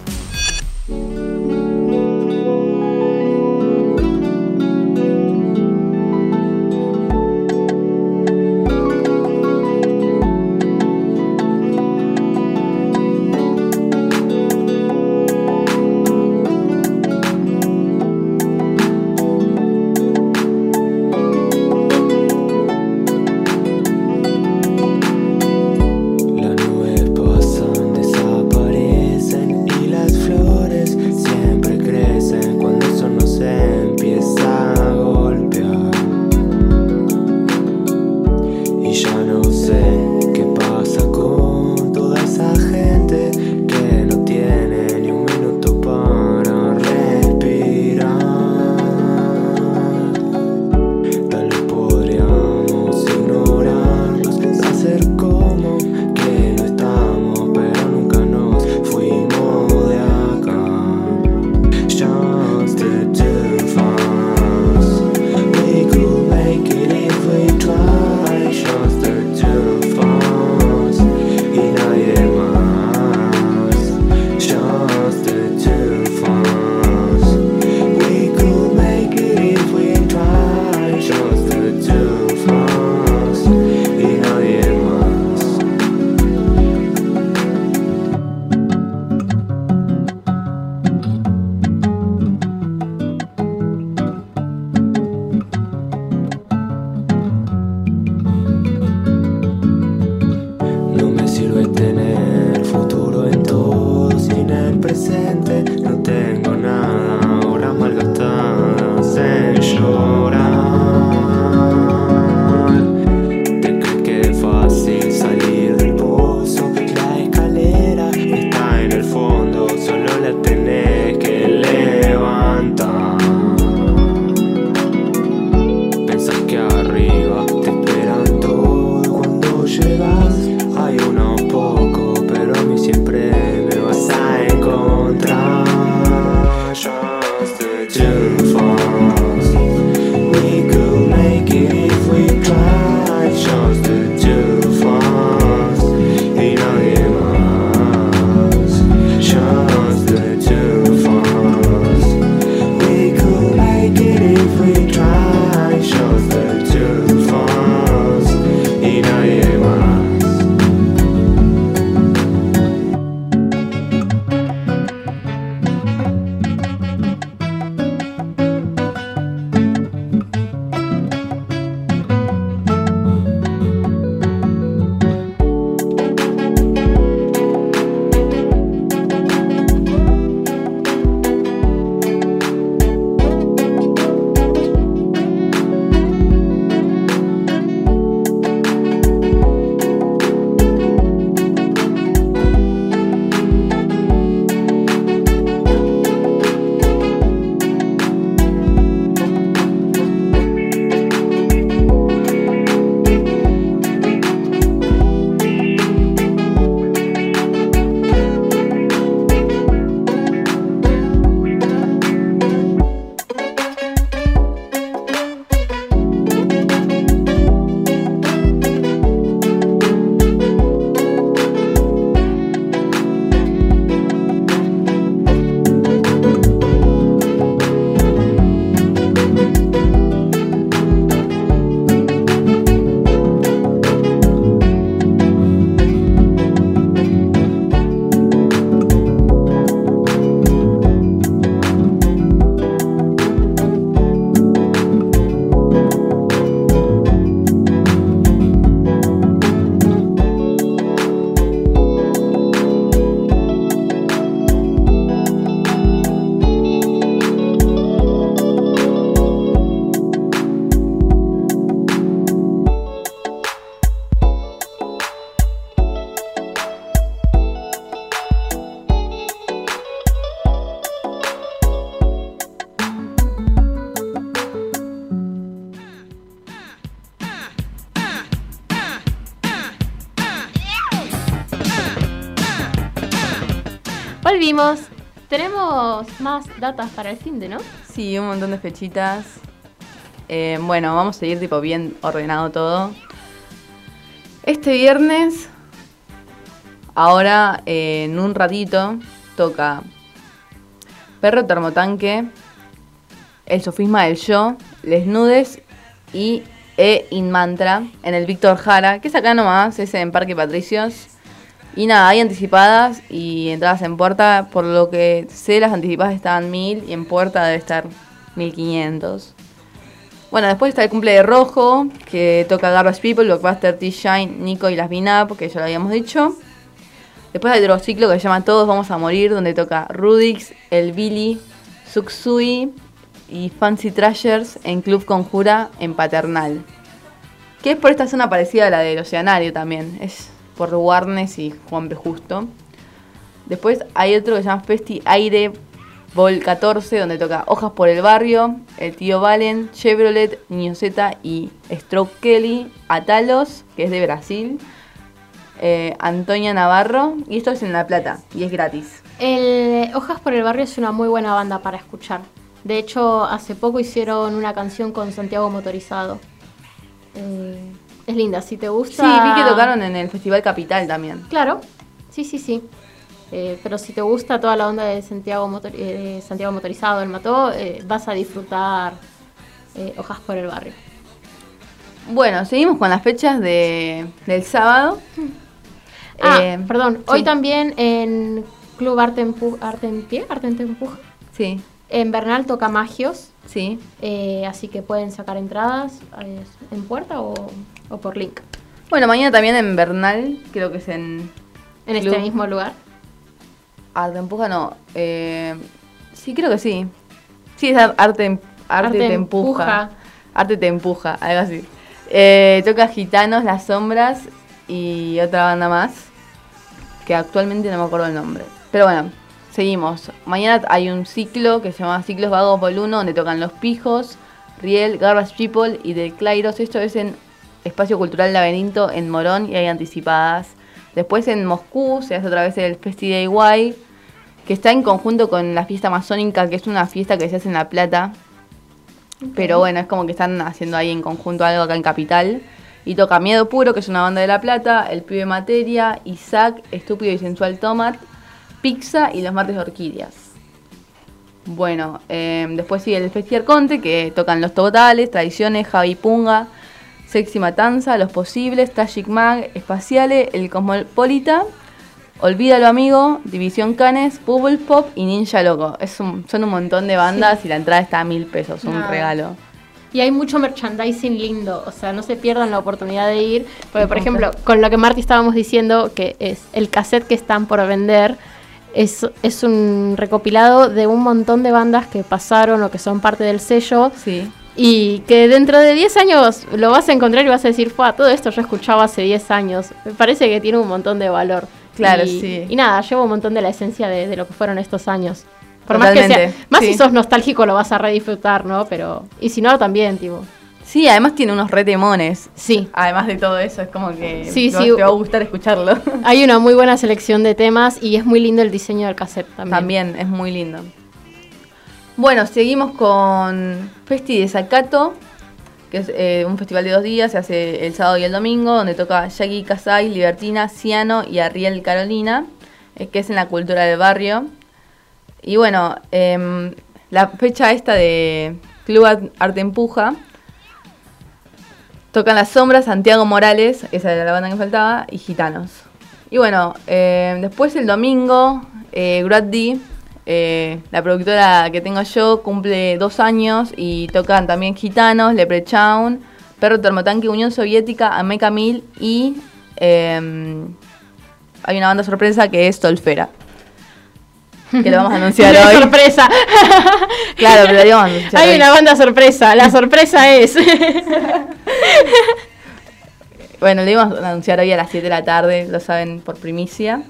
Speaker 4: volvimos. Tenemos más datas para el fin de, ¿no?
Speaker 5: Sí, un montón de fechitas. Eh, bueno, vamos a seguir tipo bien ordenado todo. Este viernes, ahora eh, en un ratito, toca Perro Termotanque, El Sofisma del Yo, Les Nudes y E In Mantra en el Víctor Jara, que es acá nomás, es en Parque Patricios. Y nada, hay anticipadas y entradas en puerta. Por lo que sé, las anticipadas estaban 1000 y en puerta debe estar 1500. Bueno, después está el cumple de Rojo, que toca Garbage People, Blockbuster, T-Shine, Nico y las Binap, que ya lo habíamos dicho. Después hay otro ciclo que se llama Todos Vamos a Morir, donde toca Rudix, El Billy, Suksui y Fancy Trashers en Club Conjura en Paternal. Que es por esta zona parecida a la del Oceanario también. Es por Warnes y Juan B. Justo. Después hay otro que se llama Festi Aire Vol 14, donde toca Hojas por el Barrio, El Tío Valen, Chevrolet, Niño y Stroke Kelly, Atalos, que es de Brasil, eh, Antonia Navarro, y esto es en La Plata, y es gratis.
Speaker 4: El Hojas por el Barrio es una muy buena banda para escuchar. De hecho, hace poco hicieron una canción con Santiago Motorizado. Eh, es linda, si te gusta.
Speaker 5: Sí, vi que tocaron en el Festival Capital también.
Speaker 4: Claro, sí, sí, sí. Eh, pero si te gusta toda la onda de Santiago, eh, Santiago Motorizado, el Mató, eh, vas a disfrutar Hojas por el Barrio.
Speaker 5: Bueno, seguimos con las fechas de, del sábado.
Speaker 4: Ah, perdón, hoy también en Club Arte en, Arte en Pie, Arte en Empuja.
Speaker 5: Sí.
Speaker 4: En Bernal toca Magios.
Speaker 5: Sí.
Speaker 4: así que pueden sacar entradas en puerta o o por link.
Speaker 5: Bueno, mañana también en Bernal, creo que es en...
Speaker 4: ¿En este mismo lugar?
Speaker 5: Arte Empuja, no. Eh, sí, creo que sí. Sí, es Arte, arte, te empuja. Arte te empuja, algo así. Eh, toca Gitanos, Las Sombras y otra banda más, que actualmente no me acuerdo el nombre. Pero bueno, seguimos. Mañana hay un ciclo que se llama Ciclos Vagos Vol 1, donde tocan Los Pijos, Riel, Garbage People y The Clairos. Esto es en Espacio Cultural Laberinto en Morón y hay anticipadas. Después en Moscú se hace otra vez el Festi Day Guay, que está en conjunto con la fiesta amazónica, que es una fiesta que se hace en La Plata. Pero bueno, es como que están haciendo ahí en conjunto algo acá en Capital. Y toca Miedo Puro, que es una banda de La Plata, El Pibe Materia, Isaac, Estúpido y Sensual Tomat, Pizza y Los Martes de Orquídeas. Bueno, eh, después sigue el Festi Arconte, que tocan Los Totales, Tradiciones, Javi Punga, Sexy Matanza, Los Posibles, Tajik Mag, Espaciale, El Cosmopolita, Olvídalo Amigo, División Canes, Bubble Pop y Ninja Loco. Es son un montón de bandas y la entrada está a mil pesos, un regalo.
Speaker 4: Y hay mucho merchandising lindo, o sea, no se pierdan la oportunidad de ir, porque por ejemplo, con lo que Marty estábamos diciendo, que es el cassette que están por vender, es, es un recopilado de un montón de bandas que pasaron o que son parte del sello.
Speaker 5: Sí
Speaker 4: y que dentro de 10 años lo vas a encontrar y vas a decir, fue todo esto yo escuchaba hace 10 años. Me parece que tiene un montón de valor.
Speaker 5: Claro,
Speaker 4: y,
Speaker 5: sí.
Speaker 4: Y nada, llevo un montón de la esencia de, lo que fueron estos años. Por más que sea, más si sos nostálgico lo vas a redisfrutar, ¿no? Pero, y si no, también, tipo.
Speaker 5: Sí, además tiene unos retemones.
Speaker 4: Sí.
Speaker 5: Además de todo eso, es como que
Speaker 4: sí,
Speaker 5: te, va a gustar escucharlo.
Speaker 4: Hay una muy buena selección de temas y es muy lindo el diseño del cassette también.
Speaker 5: También, es muy lindo. Bueno, seguimos con Festi de Zacato, que es eh, un festival de dos días, se hace el sábado y el domingo, donde toca Jackie Casay, Libertina, Ciano y Ariel Carolina, eh, que es en la cultura del barrio. Y bueno, em, la fecha esta de Club Arte Empuja, tocan Las Sombras, Santiago Morales, esa era la banda que faltaba, y Gitanos. Y bueno, em, después el domingo, eh, D eh, la productora que tengo yo cumple dos años y tocan también Gitanos, Leprechaun, Perro Termotanque, Unión Soviética, Ameca Mil y em, hay una banda sorpresa que es Tolfera. Que lo vamos a anunciar hoy.
Speaker 4: sorpresa!
Speaker 5: claro, pero lo vamos a anunciar
Speaker 4: Hay una banda sorpresa, la sorpresa es...
Speaker 5: bueno, le vamos a anunciar hoy a las 7 de la tarde, lo saben por primicia.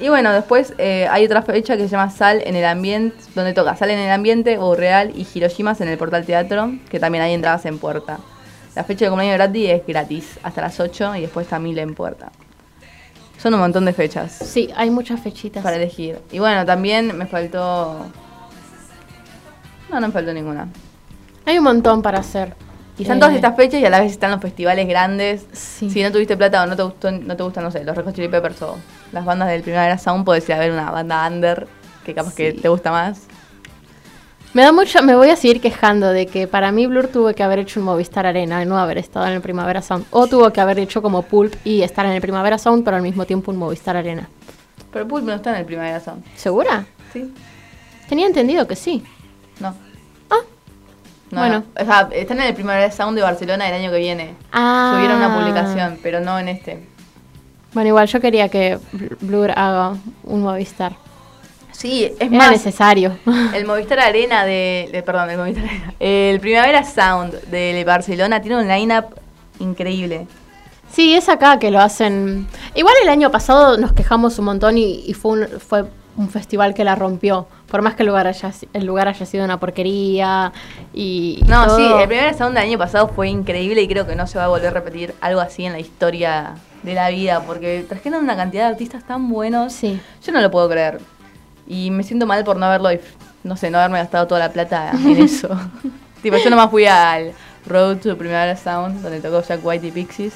Speaker 5: Y bueno, después eh, hay otra fecha que se llama Sal en el Ambiente, donde toca Sal en el Ambiente, o Real y Hiroshimas en el Portal Teatro, que también hay entradas en puerta. La fecha de cumpleaños gratis es gratis, hasta las 8 y después está mil en puerta. Son un montón de fechas.
Speaker 4: Sí, hay muchas fechitas.
Speaker 5: Para elegir. Y bueno, también me faltó... No, no me faltó ninguna.
Speaker 4: Hay un montón para hacer.
Speaker 5: Y están todas estas fechas y a la vez están los festivales grandes. Si no tuviste plata o no te gustó, no te gustan, no sé, los Red Hot Chili Peppers o las bandas del Primavera Sound, podés ir a ver una banda under que capaz que te gusta más.
Speaker 4: Me da mucho, me voy a seguir quejando de que para mí Blur tuvo que haber hecho un Movistar Arena y no haber estado en el Primavera Sound. O tuvo que haber hecho como Pulp y estar en el Primavera Sound, pero al mismo tiempo un Movistar Arena.
Speaker 5: Pero Pulp no está en el Primavera Sound.
Speaker 4: ¿Segura?
Speaker 5: Sí.
Speaker 4: Tenía entendido que sí.
Speaker 5: No.
Speaker 4: Ah.
Speaker 5: bueno. O sea, están en el Primavera Sound de Barcelona el año que viene. Ah. Subieron una publicación, pero no en este.
Speaker 4: Bueno, igual yo quería que Blur haga un Movistar.
Speaker 5: Sí, es
Speaker 4: más necesario.
Speaker 5: El Movistar Arena de, perdón, el Movistar Arena, el Primavera Sound de Barcelona tiene un lineup increíble.
Speaker 4: Sí, es acá que lo hacen. Igual el año pasado nos quejamos un montón y, fue un, fue un festival que la rompió. Por más que el lugar haya, el lugar haya sido una porquería y.
Speaker 5: No, sí, el Primavera Sound del año pasado fue increíble y creo que no se va a volver a repetir algo así en la historia de la vida, porque trajeron una cantidad de artistas tan buenos.
Speaker 4: Sí.
Speaker 5: Yo no lo puedo creer. Y me siento mal por no haberlo, no sé, no haberme gastado toda la plata en eso. tipo, yo nomás fui al Road to Primavera Sound, donde tocó Jack White y Pixies.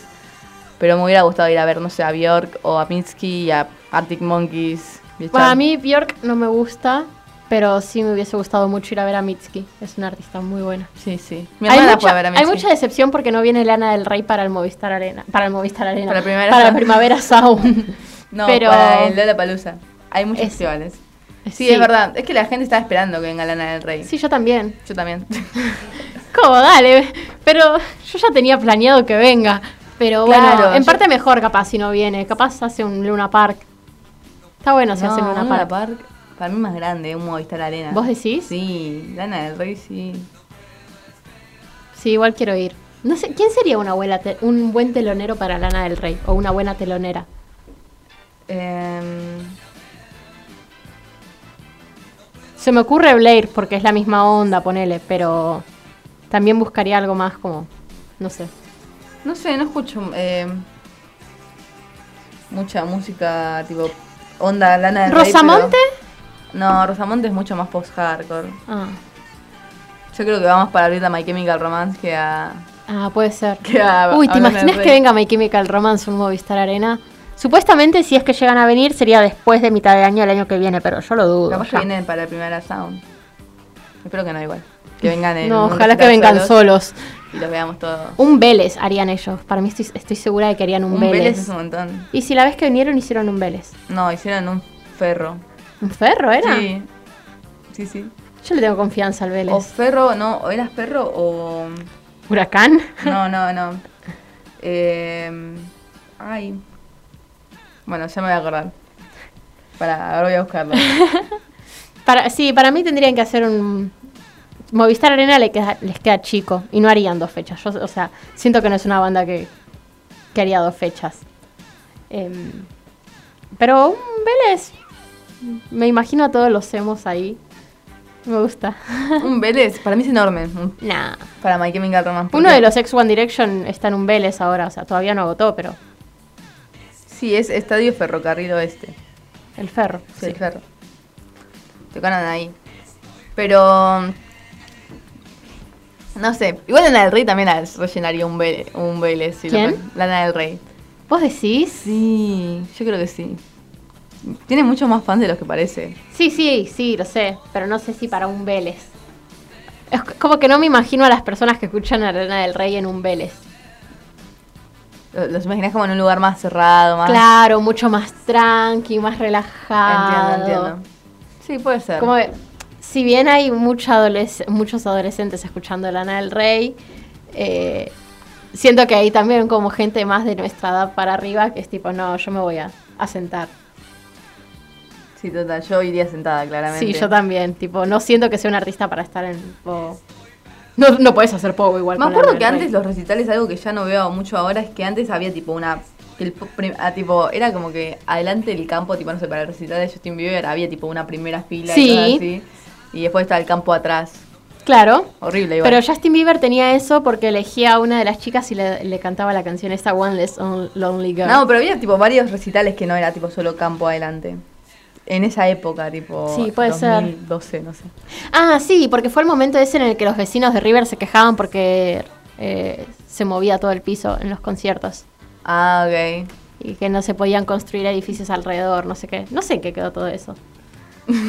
Speaker 5: Pero me hubiera gustado ir a ver, no sé, a Bjork o a Mitski y a Arctic Monkeys.
Speaker 4: Bueno, a mí Bjork no me gusta, pero sí me hubiese gustado mucho ir a ver a Mitski. Es una artista muy buena.
Speaker 5: Sí, sí.
Speaker 4: hay, mucha, ver a hay mucha decepción porque no viene Lana del Rey para el Movistar Arena. Para el Movistar Arena.
Speaker 5: Para, primavera
Speaker 4: para Primavera Sound.
Speaker 5: no, pero... para el Lola Palusa. Hay muchos festivales. Sí, es verdad. Es que la gente estaba esperando que venga Lana del Rey.
Speaker 4: Sí, yo también.
Speaker 5: Yo también.
Speaker 4: ¿Cómo? Dale. Pero yo ya tenía planeado que venga. Pero bueno, en parte mejor capaz si no viene. Capaz hace un Luna Park. Está bueno si hace Luna, Luna Park.
Speaker 5: Para mí más grande, un Movistar Arena.
Speaker 4: ¿Vos decís?
Speaker 5: Sí, Lana del Rey sí.
Speaker 4: Sí, igual quiero ir. No sé, ¿quién sería una buena un buen telonero para Lana del Rey? O una buena telonera.
Speaker 5: Eh...
Speaker 4: Se me ocurre Blair porque es la misma onda, ponele, pero también buscaría algo más como, no sé.
Speaker 5: No sé, no escucho eh, mucha música tipo onda lana del
Speaker 4: ¿Rosamonte?
Speaker 5: no, Rosamonte es mucho más post-hardcore. Ah. Yo creo que vamos para ahorita My Chemical Romance que a...
Speaker 4: Ah, puede ser. Uy, ¿te imaginas que venga My Chemical Romance un Movistar Arena? Supuestamente, si es que llegan a venir, sería después de mitad de año el año que viene, pero yo lo dudo.
Speaker 5: Capaz que vienen para el Primera Sound. Espero que no, igual. Que vengan en
Speaker 4: No, ojalá que vengan solos.
Speaker 5: Y los veamos todos.
Speaker 4: Un Vélez harían ellos. Para mí estoy, segura de que harían un, un Vélez.
Speaker 5: es un montón.
Speaker 4: Y si la vez que vinieron hicieron un Vélez.
Speaker 5: No, hicieron un ferro.
Speaker 4: ¿Un ferro era?
Speaker 5: Sí. Sí, sí.
Speaker 4: Yo le tengo confianza al Vélez.
Speaker 5: O ferro, no, o eras ferro o...
Speaker 4: ¿Huracán?
Speaker 5: No, no, no. Eh... Ay, bueno, ya me voy a acordar. Para, ahora voy a buscarlo.
Speaker 4: para, sí, para mí tendrían que hacer un... Movistar Arena les queda, les queda chico y no harían dos fechas. Yo, o sea, siento que no es una banda que, que haría dos fechas. Em, pero un Vélez, me imagino a todos los hemos ahí. Me gusta.
Speaker 5: un Vélez, para mí es enorme.
Speaker 4: Nah.
Speaker 5: Para Chemical Romance.
Speaker 4: Uno de los ex One Direction está en un Vélez ahora, o sea, todavía no agotó, pero
Speaker 5: Sí, es Estadio Ferrocarril Oeste.
Speaker 4: El ferro.
Speaker 5: Sí, el ferro. Tocaron ahí. Pero. No sé. Igual Lana del Rey también rellenaría un, Vélez. Un Vélez si
Speaker 4: ¿Quién?
Speaker 5: Lana del Rey.
Speaker 4: ¿Vos decís?
Speaker 5: Sí, yo creo que sí. Tiene muchos más fans de los que parece.
Speaker 4: Sí, sí, sí, lo sé. Pero no sé si para un Vélez. Es como que no me imagino a las personas que escuchan a Lana del Rey en un Vélez.
Speaker 5: Los imaginas como en un lugar más cerrado, más.
Speaker 4: Claro, mucho más tranqui, más relajado.
Speaker 5: Entiendo, entiendo. Sí, puede ser.
Speaker 4: Como si bien hay muchos adolescentes escuchando Lana del Rey, eh, siento que hay también como gente más de nuestra edad para arriba que es tipo, no, yo me voy a, sentar.
Speaker 5: Sí, total, yo iría sentada, claramente.
Speaker 4: Sí, yo también, tipo, no siento que sea un artista para estar en... No, no puedes hacer poco igual.
Speaker 5: Me acuerdo que antes los recitales, algo que ya no veo mucho ahora, es que antes había tipo una. El, ah, tipo, era como que adelante del campo, tipo, no sé, para el recital de Justin Bieber había tipo una primera fila y así. Y después estaba el campo atrás.
Speaker 4: Claro.
Speaker 5: Horrible igual.
Speaker 4: Pero Justin Bieber tenía eso porque elegía a una de las chicas y le, le cantaba la canción esta One Less On- Lonely Girl.
Speaker 5: No, pero había tipo varios recitales que no era tipo solo campo adelante. En esa época, tipo
Speaker 4: Sí, puede ser.
Speaker 5: 2012, no sé.
Speaker 4: Ah, sí, porque fue el momento ese en el que los vecinos de River se quejaban porque eh, se movía todo el piso en los conciertos.
Speaker 5: Ah, ok.
Speaker 4: Y que no se podían construir edificios alrededor, no sé qué. No sé en qué quedó todo eso.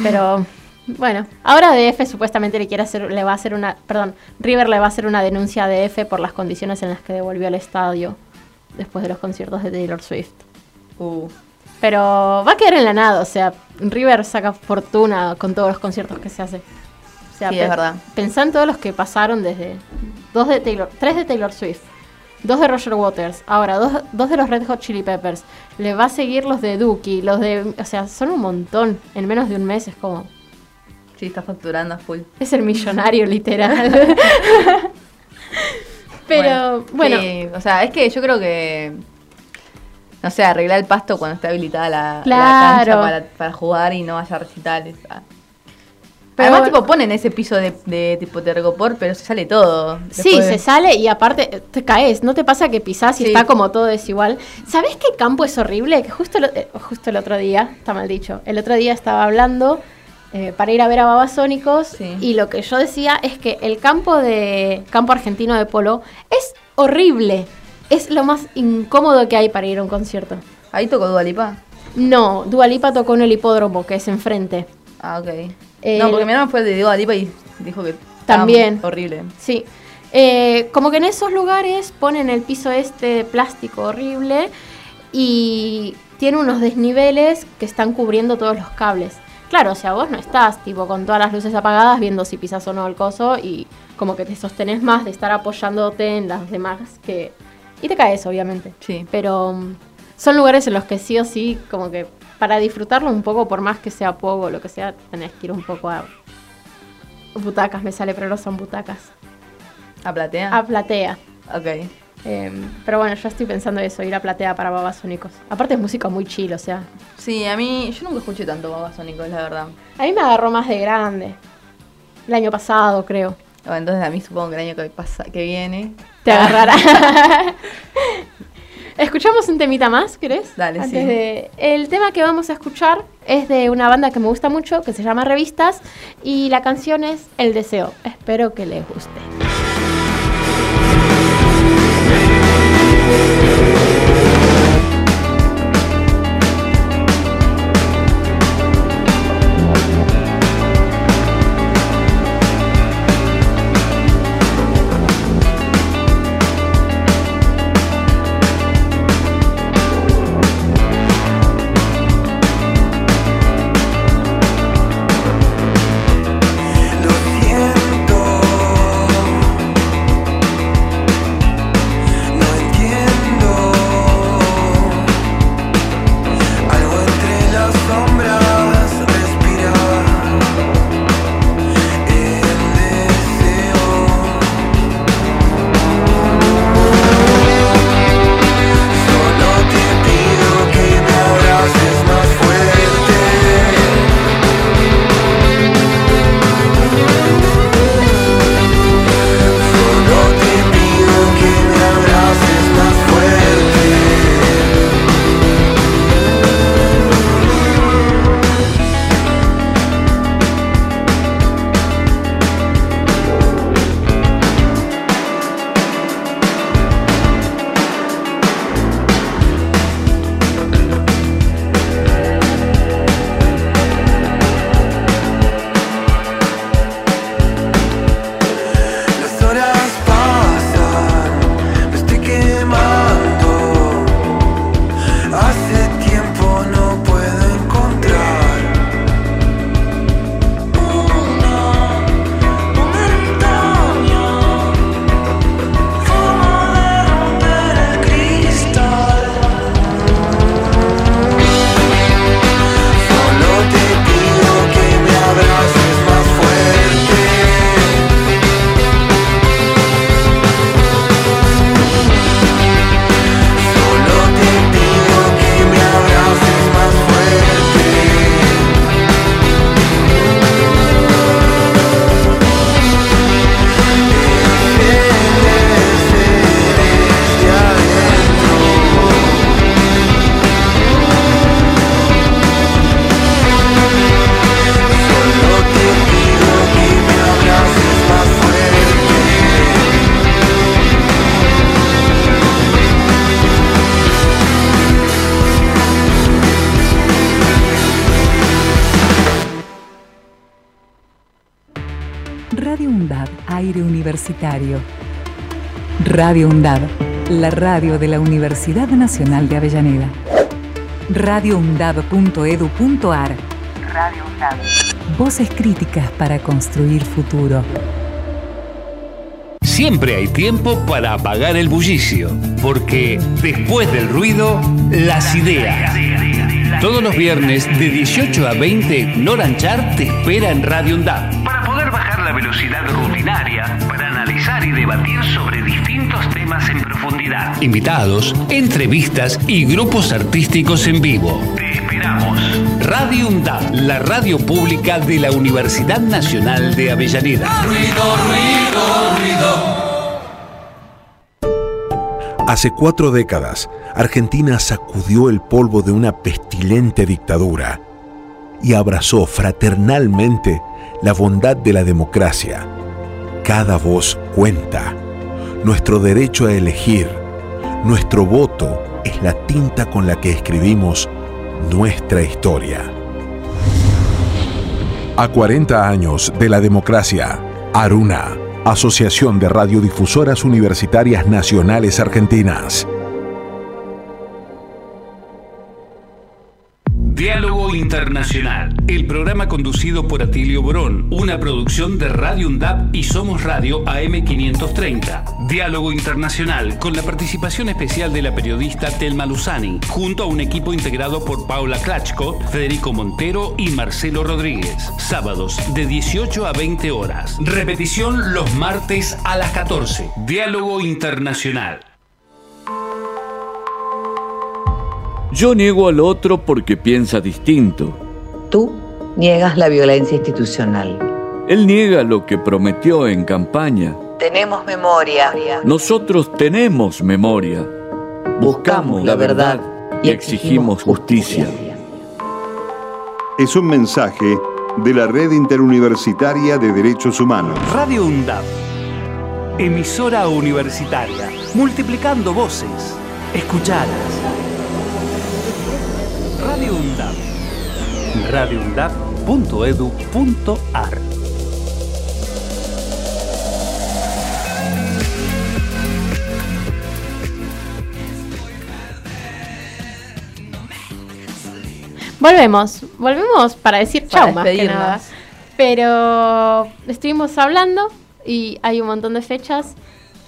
Speaker 4: Pero bueno, ahora DF supuestamente le quiere hacer, le va a hacer una, perdón, River le va a hacer una denuncia a DF por las condiciones en las que devolvió al estadio después de los conciertos de Taylor Swift.
Speaker 5: Uh.
Speaker 4: Pero va a quedar en la nada, o sea, River saca fortuna con todos los conciertos que se hace. O sea,
Speaker 5: Sí, es verdad.
Speaker 4: Pensá en todos los que pasaron desde dos de Taylor, tres de Taylor Swift, dos de Roger Waters, ahora dos, dos de los Red Hot Chili Peppers. Le va a seguir los de Dookie, los de, o sea, son un montón. En menos de un mes es como
Speaker 5: Sí, está facturando a full.
Speaker 4: es el millonario literal. Pero bueno,
Speaker 5: Sí, o sea, es que yo creo que. No sé, arreglar el pasto cuando está habilitada la, la cancha para, para jugar y no haya recitales. ah.
Speaker 4: Pero
Speaker 5: Además,
Speaker 4: bueno.
Speaker 5: tipo, ponen ese piso de, de tipo tergopor, pero se sale todo.
Speaker 4: Sí, se sale y aparte eh, te caes. ¿No te pasa que pisás y
Speaker 5: Sí.
Speaker 4: está como todo desigual? ¿Sabés qué campo es horrible? Que justo, lo- eh, justo el otro día, está mal dicho, el otro día estaba hablando eh, para ir a ver a Babasónicos y lo que yo decía es que el campo de campo argentino de polo es horrible. Es lo más incómodo que hay para ir a un concierto.
Speaker 5: ¿Ahí tocó Dualipa?
Speaker 4: No, Dualipa tocó en el hipódromo, que es enfrente.
Speaker 5: Ah, ok.
Speaker 4: Eh,
Speaker 5: no, porque mi hermano fue de Dualipa y dijo que.
Speaker 4: También.
Speaker 5: Horrible.
Speaker 4: Sí. Eh, como que en esos lugares ponen el piso este de plástico horrible y tiene unos desniveles que están cubriendo todos los cables. Claro, o sea, vos no estás tipo con todas las luces apagadas viendo si pisas o no el coso y como que te sostenés más de estar apoyándote en las demás que... Y te caes, obviamente.
Speaker 5: Sí.
Speaker 4: Pero mm, son lugares en los que sí o sí, como que para disfrutarlo un poco, por más que sea poco o lo que sea, tenés que ir un poco a... Butacas, me sale, pero no son butacas.
Speaker 5: ¿A platea?
Speaker 4: A platea.
Speaker 5: Ok.
Speaker 4: Eh, pero bueno, yo estoy pensando eso, ir a platea para babasónicos. Aparte es música muy chill, o sea.
Speaker 5: Sí, a mí. Yo nunca escuché tanto Babasónicos, la verdad.
Speaker 4: A mí me agarró más de grande. El año pasado, creo.
Speaker 5: Bueno, entonces a mí supongo que el año que, pasa, que viene.
Speaker 4: Te agarrará. ¿Escuchamos un temita más, querés?
Speaker 5: Dale,
Speaker 4: Antes
Speaker 5: sí.
Speaker 4: de- El tema que vamos a escuchar es de una banda que me gusta mucho, que se llama Revistas, y la canción es El Deseo. Espero que les guste.
Speaker 7: Aire universitario. Radio UNDAB, la radio de la Universidad Nacional de Avellaneda. radioundab.edu.ar Radio UNDAB. Voces críticas para construir futuro.
Speaker 2: Siempre hay tiempo para apagar el bullicio, porque después del ruido, las ideas. Todos los viernes de 18 a 20, Noranchar te espera en Radio UNDAB. Para poder bajar la velocidad y debatir sobre distintos temas en profundidad. Invitados, entrevistas y grupos artísticos en vivo. Te esperamos. Radio UNDAB, la radio pública de la Universidad Nacional de Avellaneda.
Speaker 14: Ruido, ruido, ruido.
Speaker 12: Hace cuatro décadas, Argentina sacudió el polvo de una pestilente dictadura y abrazó fraternalmente la bondad de la democracia. Cada voz cuenta. Nuestro derecho a elegir, nuestro voto es la tinta con la que escribimos nuestra historia. A 40 años de la democracia, Aruna Asociación de Radiodifusoras Universitarias Nacionales Argentinas.
Speaker 2: Internacional, el programa conducido por Atilio Borón, una producción de Radio UNDAP y Somos Radio AM530. Diálogo Internacional, con la participación especial de la periodista Telma Luzani, junto a un equipo integrado por Paula Klachko, Federico Montero y Marcelo Rodríguez. Sábados de 18 a 20 horas. Repetición los martes a las 14. Diálogo Internacional.
Speaker 16: Yo niego al otro porque piensa distinto.
Speaker 17: Tú niegas la violencia institucional.
Speaker 16: Él niega lo que prometió en campaña.
Speaker 17: Tenemos memoria.
Speaker 16: Nosotros tenemos memoria. Buscamos la verdad y exigimos justicia.
Speaker 1: Es un mensaje de la Red Interuniversitaria de Derechos Humanos.
Speaker 2: Radio UNDAP. Emisora universitaria. Multiplicando voces. Escuchadas. Radio UNDAP. radioundap.edu.ar
Speaker 4: Volvemos, volvemos para decir chau más que nada. Pero estuvimos hablando y hay un montón de fechas.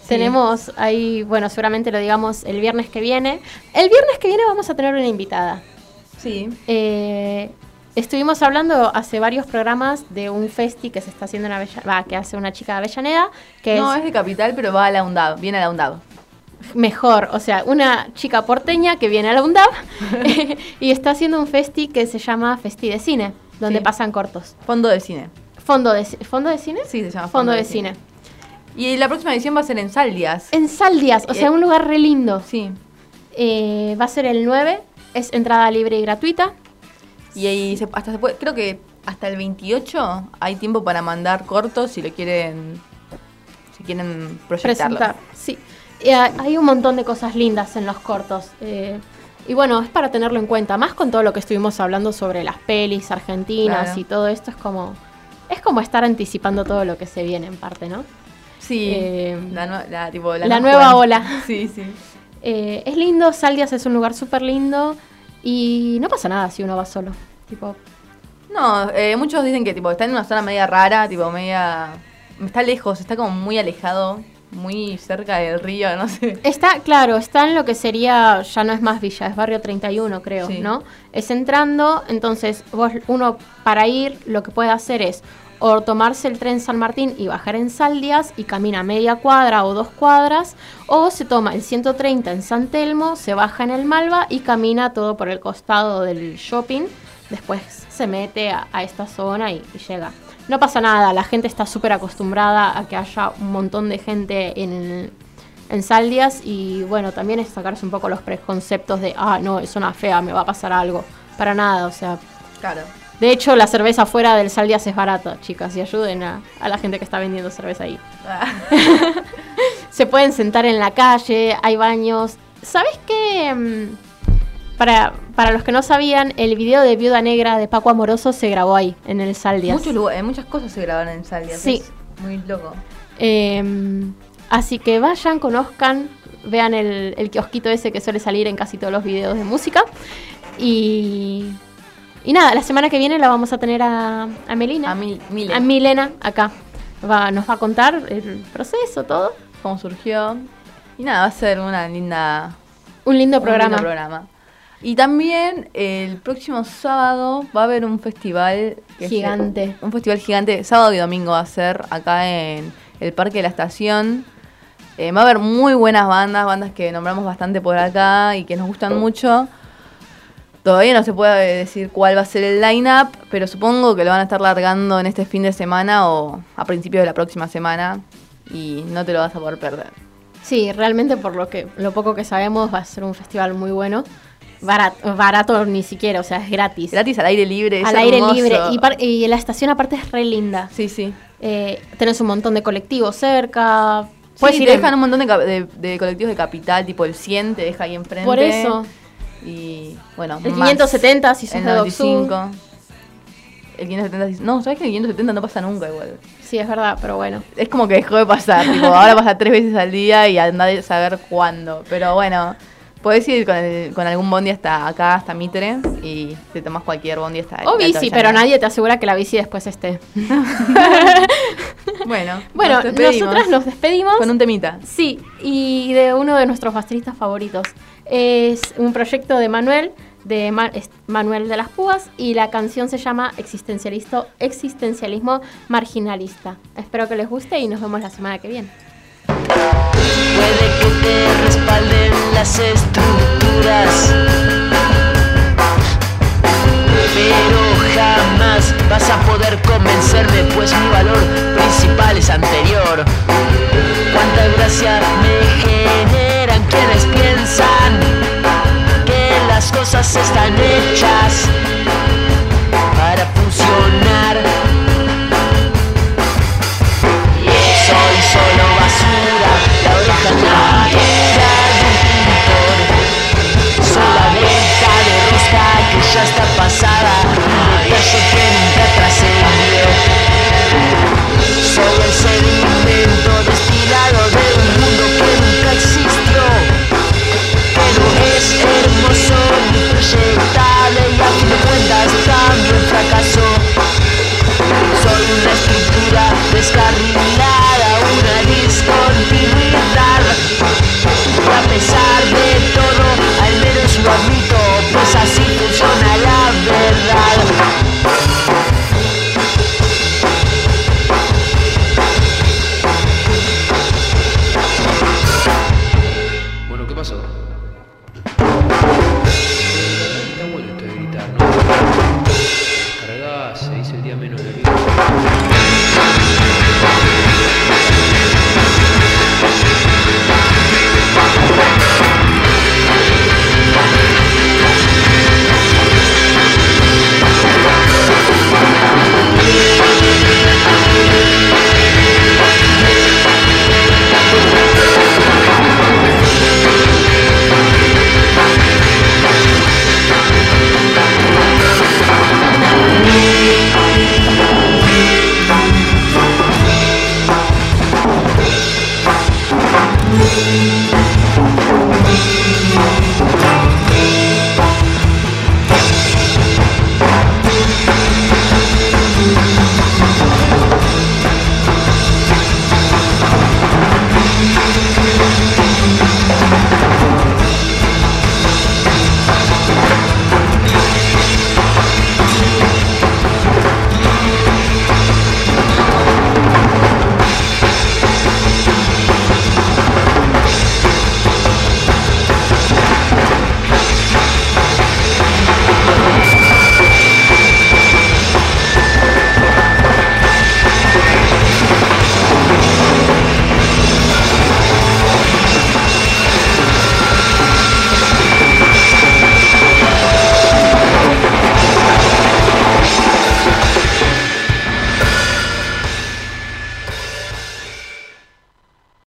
Speaker 4: Tenemos ahí, bueno, seguramente lo digamos el viernes que viene. El viernes que viene vamos a tener una invitada.
Speaker 5: Sí.
Speaker 4: Eh, estuvimos hablando hace varios programas de un festi que se está haciendo en Avellaneda, que hace una chica de Avellaneda. Que
Speaker 5: no, es, de Capital, pero va a la UNDAB, viene a la UNDAB.
Speaker 4: Mejor, o sea, una chica porteña que viene a la UNDAB y está haciendo un festi que se llama Festi de Cine, donde
Speaker 5: Sí.
Speaker 4: pasan cortos.
Speaker 5: Fondo de cine.
Speaker 4: Fondo de, ¿fondo de cine?
Speaker 5: Sí, se llama
Speaker 4: Fondo, de, cine.
Speaker 5: Y la próxima edición va a ser en Saldias.
Speaker 4: En Saldias, o sea,
Speaker 5: Eh,
Speaker 4: un lugar re lindo.
Speaker 5: Sí.
Speaker 4: Eh, va a ser el 9, es entrada libre y gratuita.
Speaker 5: Y ahí se- hasta se puede, creo que hasta el 28 hay tiempo para mandar cortos si lo quieren, si quieren proyectarlo.
Speaker 4: presentar. Sí. Y hay un montón de cosas lindas en los cortos. eh, y bueno, es para tenerlo en cuenta. Más con todo lo que estuvimos hablando sobre las pelis argentinas
Speaker 5: Claro.
Speaker 4: y todo esto es como. Es como estar anticipando todo lo que se viene en parte, ¿no?
Speaker 5: Sí.
Speaker 4: Eh,
Speaker 5: la, la, tipo,
Speaker 4: la
Speaker 5: más
Speaker 4: nueva ola.
Speaker 5: Sí, sí.
Speaker 4: Eh, es lindo, Saldias es un lugar súper lindo. Y no pasa nada si uno va solo. Tipo,
Speaker 5: No, eh, muchos dicen que tipo está en una zona media rara, tipo media está lejos, está como muy alejado, muy cerca del río, no sé.
Speaker 4: Está, claro, está en lo que sería, ya no es más villa, es barrio 31 creo,
Speaker 5: Sí.
Speaker 4: ¿no? Es entrando, entonces vos, uno para ir lo que puede hacer es o tomarse el tren San Martín y bajar en Saldias y camina media cuadra o dos cuadras, o se toma el 130 en San Telmo, se baja en el Malva y camina todo por el costado del shopping, después se mete a, esta zona y, llega. No pasa nada, la gente está súper acostumbrada a que haya un montón de gente en, en Saldias y bueno, también es sacarse un poco los preconceptos de, ah, no, es zona fea, me va a pasar algo. Para nada, o sea,
Speaker 5: Claro.
Speaker 4: De hecho la cerveza fuera del Saldias es barata, chicas, y ayuden a, a la gente que está vendiendo cerveza ahí. Se pueden sentar en la calle, hay baños. ¿Sabes qué? Mm, Para, para los que no sabían, el video de Viuda Negra de Paco Amoroso se grabó ahí, en el Saldias.
Speaker 5: Muchos lugares, muchas cosas se grabaron en Saldias.
Speaker 4: Sí.
Speaker 5: es muy loco.
Speaker 4: Em, así que vayan, conozcan, vean el, el kiosquito ese que suele salir en casi todos los videos de música. Y, y nada, la semana que viene la vamos a tener a, a Melina.
Speaker 5: A, Milena.
Speaker 4: A Milena acá. Va, nos va a contar el proceso, todo.
Speaker 5: Cómo surgió. Y nada, va a ser una linda...
Speaker 4: Un lindo programa.
Speaker 5: lindo programa. Y también el próximo sábado va a haber un festival
Speaker 4: gigante.
Speaker 5: un festival gigante, sábado y domingo va a ser acá en el Parque de la Estación. Eh, va a haber muy buenas bandas, bandas que nombramos bastante por acá y que nos gustan mucho. Todavía no se puede decir cuál va a ser el line-up, pero supongo que lo van a estar largando en este fin de semana o a principios de la próxima semana y no te lo vas a poder perder.
Speaker 4: Sí, realmente por lo que lo poco que sabemos va a ser un festival muy bueno. Barato, barato ni siquiera, o sea, es gratis.
Speaker 5: Gratis al aire libre.
Speaker 4: al aire libre. Y, y, la estación aparte es re linda.
Speaker 5: Sí, sí.
Speaker 4: Eh, tenés un montón de colectivos cerca.
Speaker 5: Pues sí, te dejan un montón de, de, colectivos de capital, tipo el 100 te deja ahí enfrente.
Speaker 4: Por eso.
Speaker 5: Y bueno,
Speaker 4: el 570 si sos
Speaker 5: el 95. El 570, no, sabes que el 570 no pasa nunca igual.
Speaker 4: Sí, es verdad, pero bueno.
Speaker 5: Es como que dejó de pasar, tipo, ahora pasa tres veces al día y anda a saber cuándo. Pero bueno, Puedes ir con, con, algún bondi hasta acá, hasta Mitre, y te tomas cualquier bondi hasta
Speaker 4: O bici, pero nadie te asegura que la bici después esté.
Speaker 5: bueno,
Speaker 4: bueno nosotras nos despedimos.
Speaker 5: Con un temita.
Speaker 4: Sí, y de uno de nuestros bastristas favoritos. Es un proyecto de Manuel, de Manuel de las Púas, y la canción se llama Existencialista, Existencialismo Marginalista. Espero que les guste y nos vemos la semana que viene.
Speaker 18: Puede que te respalden las estructuras, pero jamás vas a poder convencerme, pues mi valor principal es anterior. Cuánta gracia me quienes piensan que las cosas están hechas para funcionar. Soy solo basura, la oreja negra de un pintor. Soy la venta de rosca que ya está pasando.